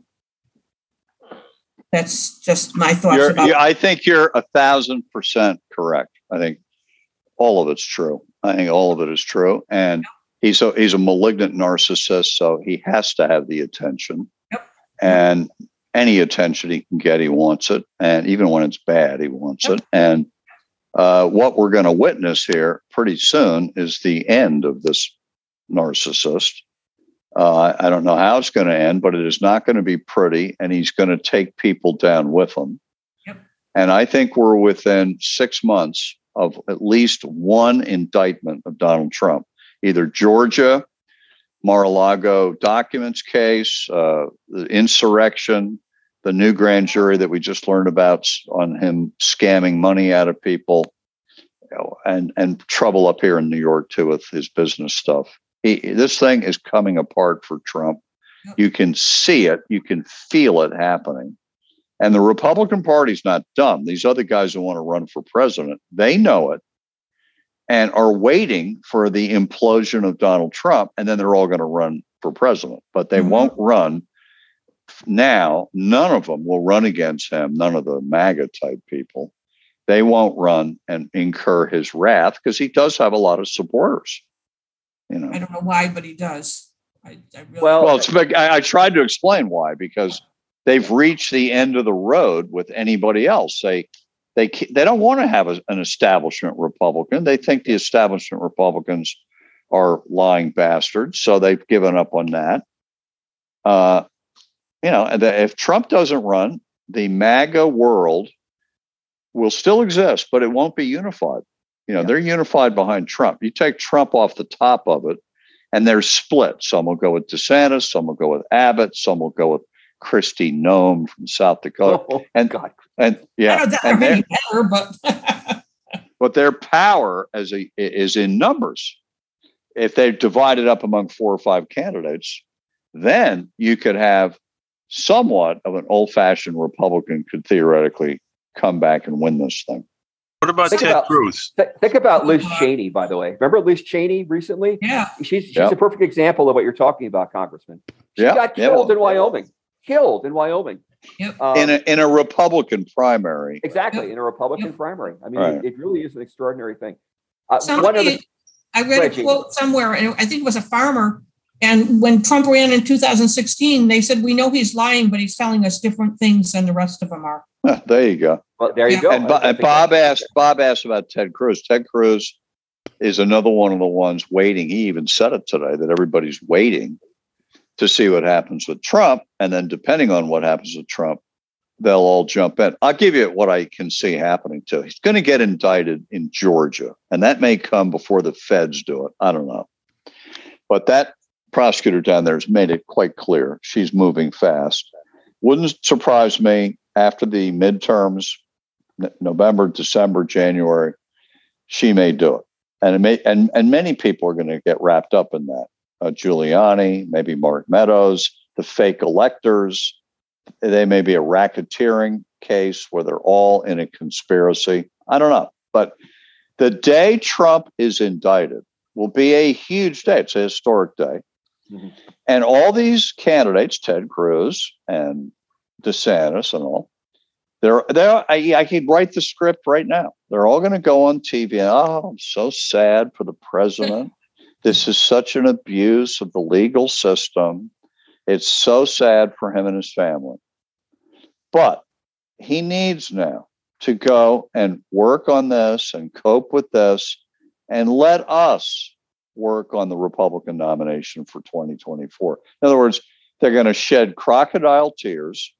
That's just my thoughts you're, about. Yeah, I think you're a thousand percent correct. I think all of it's true. I think all of it is true, and he's a he's a malignant narcissist, so he has to have the attention. Yep. And any attention he can get, he wants it, and even when it's bad, he wants it. And uh, what we're going to witness here pretty soon is the end of this narcissist. Uh, I don't know how it's going to end, but it is not going to be pretty, and he's going to take people down with him. Yep. And I think we're within six months of at least one indictment of Donald Trump, either Georgia, Mar-a-Lago documents case, uh, the insurrection, the new grand jury that we just learned about on him scamming money out of people, you know, and and trouble up here in New York too with his business stuff. He, this thing is coming apart for Trump. You can see it, you can feel it happening. And the Republican Party's not dumb. These other guys who want to run for president, they know it and are waiting for the implosion of Donald Trump. And then they're all going to run for president, but they mm-hmm. won't run now. None of them will run against him, none of the MAGA type people. They won't run and incur his wrath because he does have a lot of supporters. You know, I don't know why, but he does. I, I really well, well, I, I tried to explain why because they've reached the end of the road with anybody else. They they they don't want to have a, an establishment Republican. They think the establishment Republicans are lying bastards, so they've given up on that. uh, you know, if Trump doesn't run, the MAGA world will still exist, but it won't be unified. You know, yeah. they're unified behind Trump. You take Trump off the top of it, and they're split. Some will go with DeSantis, some will go with Abbott, some will go with Kristi Noem from South Dakota. Oh, and God. and yeah, I and better, but but their power as a is in numbers. If they divide it up among four or five candidates, then you could have somewhat of an old-fashioned Republican could theoretically come back and win this thing. What about think Ted about, Cruz? Th- think about Liz Cheney, by the way. Remember Liz Cheney recently? Yeah. She's she's yep. a perfect example of what you're talking about, Congressman. She yep. got killed yep. in Wyoming. Killed in Wyoming. Yep. Um, in a in a Republican primary. Exactly, in a Republican primary. I mean, right. it, it, really is an extraordinary thing. Uh, Somebody, the, I read a quote somewhere, and I think it was a farmer. And when Trump ran in 2016, they said, "We know he's lying, but he's telling us different things than the rest of them are." there you go. Well, there you yeah. go. And, and Bob asked Bob asked about Ted Cruz. Ted Cruz is another one of the ones waiting. He even said it today that everybody's waiting to see what happens with Trump, and then depending on what happens with Trump, they'll all jump in. I'll give you what I can see happening too. He's going to get indicted in Georgia, and that may come before the feds do it. I don't know, but that prosecutor down there has made it quite clear she's moving fast. Wouldn't surprise me after the midterms, November, December, January, she may do it. And it may, and, and many people are going to get wrapped up in that. Uh, Giuliani, maybe Mark Meadows, the fake electors. They may be a racketeering case where they're all in a conspiracy. I don't know. But the day Trump is indicted will be a huge day. It's a historic day. Mm-hmm. And all these candidates, Ted Cruz and DeSantis and all. They're, they're, I, I could write the script right now. They're all going to go on TV. Oh, I'm so sad for the president. This is such an abuse of the legal system. It's so sad for him and his family. But he needs now to go and work on this and cope with this and let us work on the Republican nomination for 2024. In other words, they're going to shed crocodile tears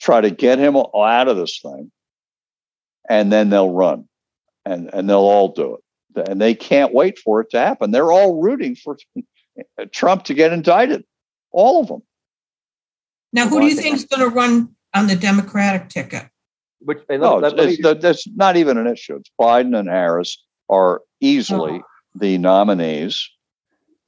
try to get him out of this thing, and then they'll run, and and they'll all do it, and they can't wait for it to happen. They're all rooting for Trump to get indicted, all of them. Now, who do you think is going to run on the Democratic ticket? Which, no, let, it's, it's, that's not even an issue. It's Biden and Harris are easily oh. The nominees,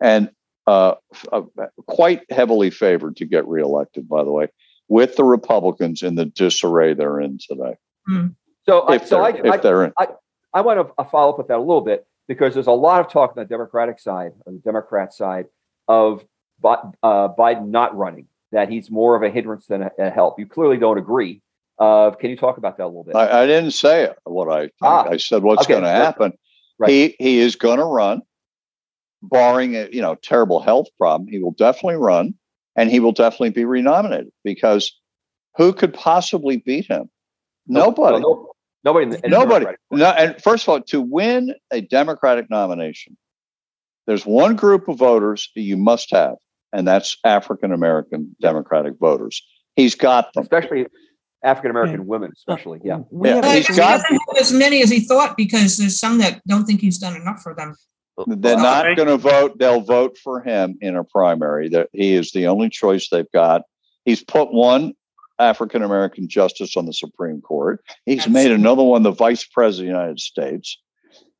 and uh, uh, quite heavily favored to get reelected. By the way, with the Republicans in the disarray they're in today. Mm. So, if so I, if they're in. I, I want to follow up with that a little bit because there's a lot of talk on the Democratic side, on the Democrat side, of uh, Biden not running. That he's more of a hindrance than a, a help. You clearly don't agree. Uh, can you talk about that a little bit? I, I didn't say what I think. Ah, I said what's okay. going to happen. Right. He he is going to run, barring a you know terrible health problem. He will definitely run and he will definitely be renominated because who could possibly beat him? Nobody. No, no, nobody. The, nobody. No, and first of all, to win a Democratic nomination, there's one group of voters you must have, and that's African American Democratic voters. He's got them, especially African American women, especially. Yeah, yeah. He's got as many as he thought because there's some that don't think he's done enough for them. They're not going to vote. They'll vote for him in a primary. That he is the only choice they've got. He's put one African American justice on the Supreme Court. He's That's made another one the vice president of the United States.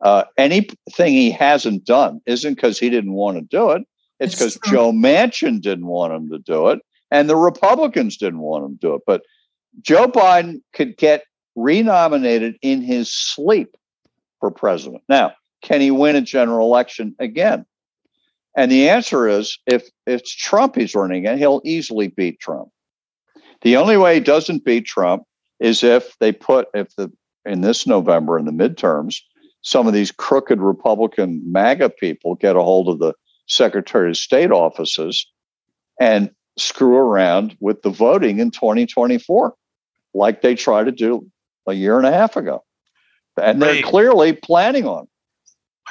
Uh, anything he hasn't done isn't because he didn't want to do it. It's because Joe Manchin didn't want him to do it, and the Republicans didn't want him to do it. But Joe Biden could get renominated in his sleep for president. Now, can he win a general election again? And the answer is if it's Trump he's running again, he'll easily beat Trump. The only way he doesn't beat Trump is if they put, if the, in this November in the midterms, some of these crooked Republican MAGA people get a hold of the Secretary of State offices and screw around with the voting in 2024, like they tried to do a year and a half ago. And they're clearly planning on.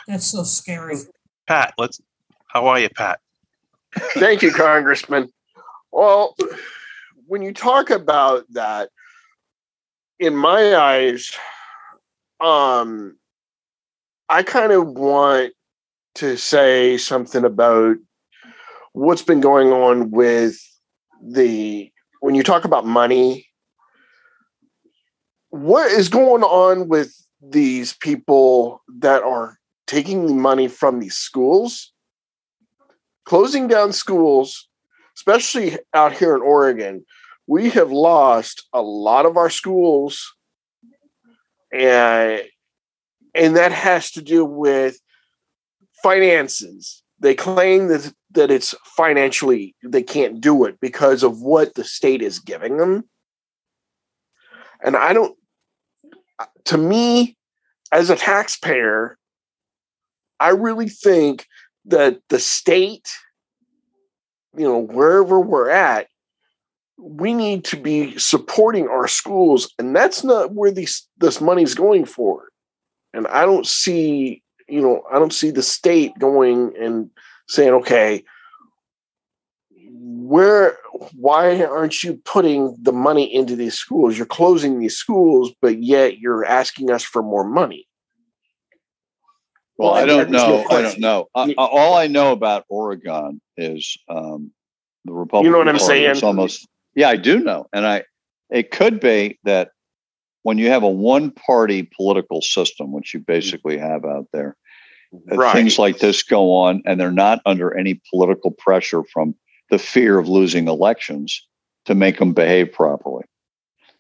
That's so scary. Pat, let's. How are you, Pat? Thank you, Congressman. Well, when you talk about that, in my eyes, um, I kind of want to say something about what's been going on with the when you talk about money what is going on with these people that are taking the money from these schools closing down schools especially out here in Oregon? We have lost a lot of our schools and and that has to do with finances. They claim that that it's financially they can't do it because of what the state is giving them. And i don't to me as a taxpayer i really think that the state you know wherever we're at we need to be supporting our schools and that's not where these this money's going for. And i don't see you know, I don't see the state going and saying, okay, where why aren't you putting the money into these schools? You're closing these schools but yet you're asking us for more money. Well, well i don't know. I don't know. Uh, all i know about oregon is um, the republican you know what i'm saying? it's almost yeah i do know. And i it could be that when you have a one party political system which you basically have out there right. things like this go on and they're not under any political pressure from the fear of losing elections to make them behave properly.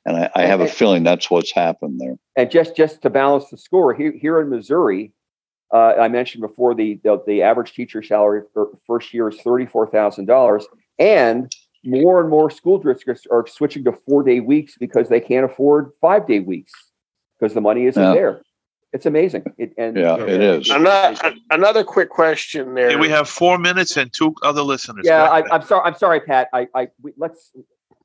And I, I have a feeling that's what's happened there. And just just to balance the score here here in Missouri, uh, I mentioned before the, the, the average teacher salary for first year is thirty four thousand dollars, and more and more school districts are switching to four day weeks because they can't afford five day weeks because the money isn't yeah. there. It's amazing. It, and yeah, it is. Another, another quick question there. we have four minutes and two other listeners. Yeah, I, am sorry. I'm sorry, Pat. I, I we, let's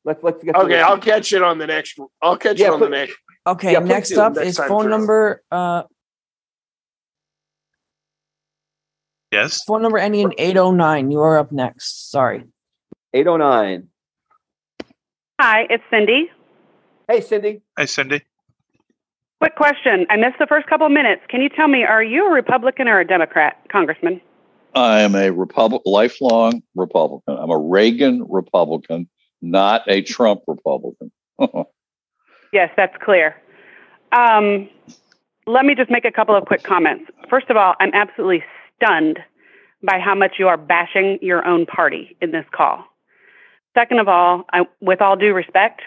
let's let's get. Okay, I'll catch it on the next. I'll catch yeah, it on the next. Okay, yeah, next up next is phone number. Uh, yes. Phone number ending in eight oh nine. You are up next. Sorry. Eight oh nine. Hi, it's Cindy. Hey, Cindy. Hey, Cindy. Quick question. I missed the first couple of minutes. Can you tell me, are you a Republican or a Democrat, Congressman? I am a Republic, lifelong Republican. I'm a Reagan Republican, not a Trump Republican. yes, that's clear. Um, let me just make a couple of quick comments. First of all, I'm absolutely stunned by how much you are bashing your own party in this call. Second of all, I, with all due respect,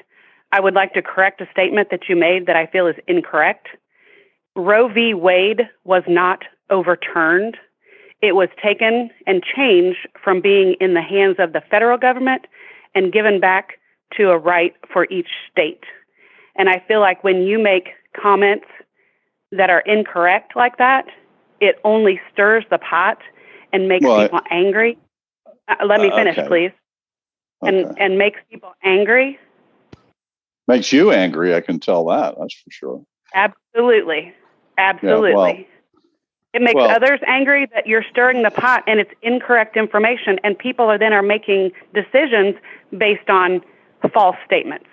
I would like to correct a statement that you made that I feel is incorrect. Roe v. Wade was not overturned. It was taken and changed from being in the hands of the federal government and given back to a right for each state. And I feel like when you make comments that are incorrect like that, it only stirs the pot and makes well, people angry. Uh, let me uh, finish, okay. please. And okay. and makes people angry Makes you angry, I can tell that. That's for sure. Absolutely. Absolutely. Yeah, well, it makes well, others angry that you're stirring the pot and it's incorrect information and people are then are making decisions based on false statements.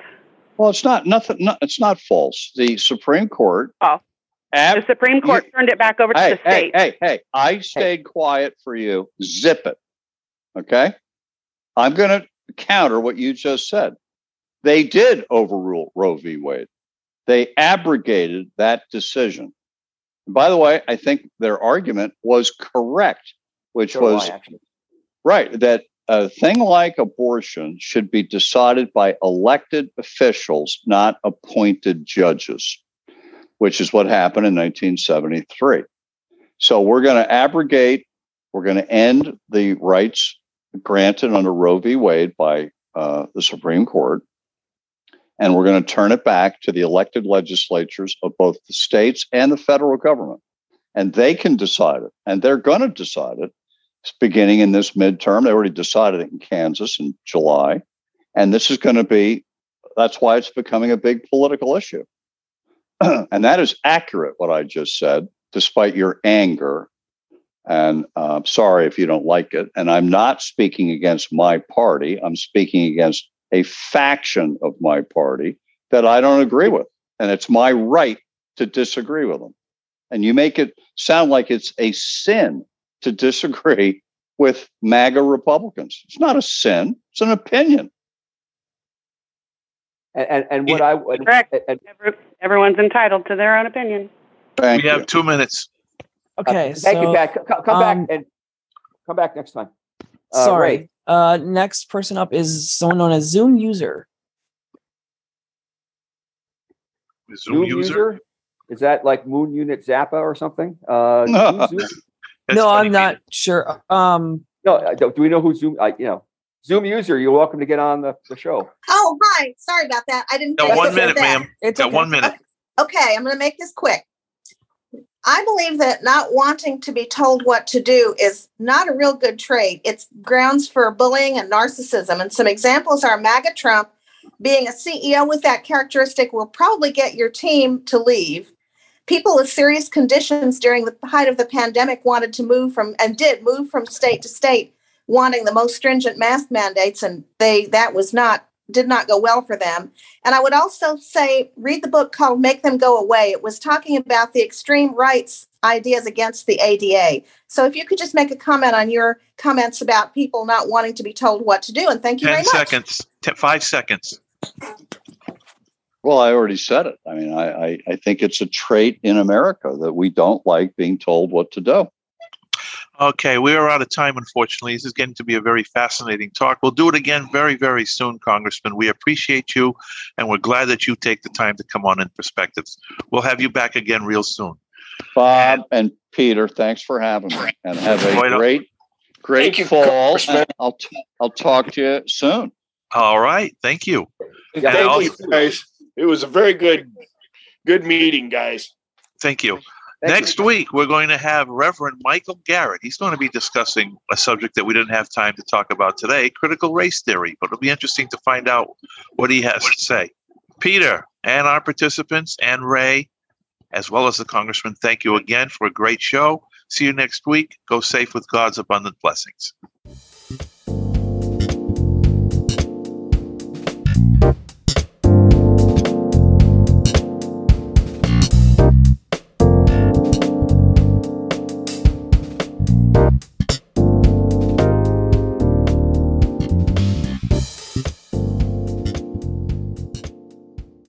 Well, it's not nothing not, it's not false. The Supreme Court Oh. Ab- the Supreme Court you, turned it back over hey, to the state. Hey, hey, hey, I stayed hey. quiet for you. Zip it. Okay? I'm going to counter what you just said. They did overrule Roe v. Wade. They abrogated that decision. And by the way, I think their argument was correct, which so was right that a thing like abortion should be decided by elected officials, not appointed judges, which is what happened in 1973. So we're going to abrogate, we're going to end the rights granted under Roe v. Wade by uh, the Supreme Court and we're going to turn it back to the elected legislatures of both the states and the federal government. And they can decide it. And they're going to decide it It's beginning in this midterm. They already decided it in Kansas in July. And this is going to be, that's why it's becoming a big political issue. and that is accurate, what I just said, despite your anger And uh, sorry if you don't like it. And I'm not speaking against my party. I'm speaking against a faction of my party that I don't agree with. And it's my right to disagree with them. And you make it sound like it's a sin to disagree with MAGA Republicans. It's not a sin, it's an opinion. And, and, and what I would. Correct. And, Every, everyone's entitled to their own opinion. Thank we you. have two minutes. Okay. uh, thank so, you, back. Come, come um, back and come back next time. Uh, sorry. Ray. Uh, next person up is someone known as Zoom user. Zoom, Zoom user. user? Is that like Moon Unit Zappa or something? Uh, No. Zoom- no, I'm not sure. Um, no, uh, do do we know who Zoom? Uh, you know, Zoom user. You're welcome to get on the, the show. Oh, hi. Sorry about that. I didn't. Got think one minute, that. ma'am. it's Got okay. one minute. Okay, I'm going to make this quick. I believe that not wanting to be told what to do is not a real good trait. It's grounds for bullying and narcissism. And some examples are MAGA Trump. Being a CEO with that characteristic will probably get your team to leave. People with serious conditions during the height of the pandemic wanted to move from and did move from state to state, wanting the most stringent mask mandates, and they that was not did not go well for them. And I would also say, read the book called Make Them Go Away. It was talking about the extreme rights ideas against the ADA. So if you could just make a comment on your comments about people not wanting to be told what to do. And thank you very much. seconds. Ten, five seconds. Well, I already said it. I mean, I, I, I think it's a trait in America that we don't like being told what to do. Okay, we are out of time, unfortunately. This is getting to be a very fascinating talk. We'll do it again very, very soon, Congressman. We appreciate you, and we're glad that you take the time to come on in perspectives. We'll have you back again real soon. Bob and Peter, thanks for having me, and have a Right on. great, great Thank you, fall. I'll t- I'll talk to you soon. All right, thank you. Yeah, And I'll- Thank you, guys. It was a very good, good meeting, guys. Thank you. Next week, we're going to have Reverend Michael Garrett. He's going to be discussing a subject that we didn't have time to talk about today critical race theory, but it'll be interesting to find out what he has to say. Peter and our participants and Ray, as well as the Congressman, thank you again for a great show. See you next week. Go safe with God's abundant blessings.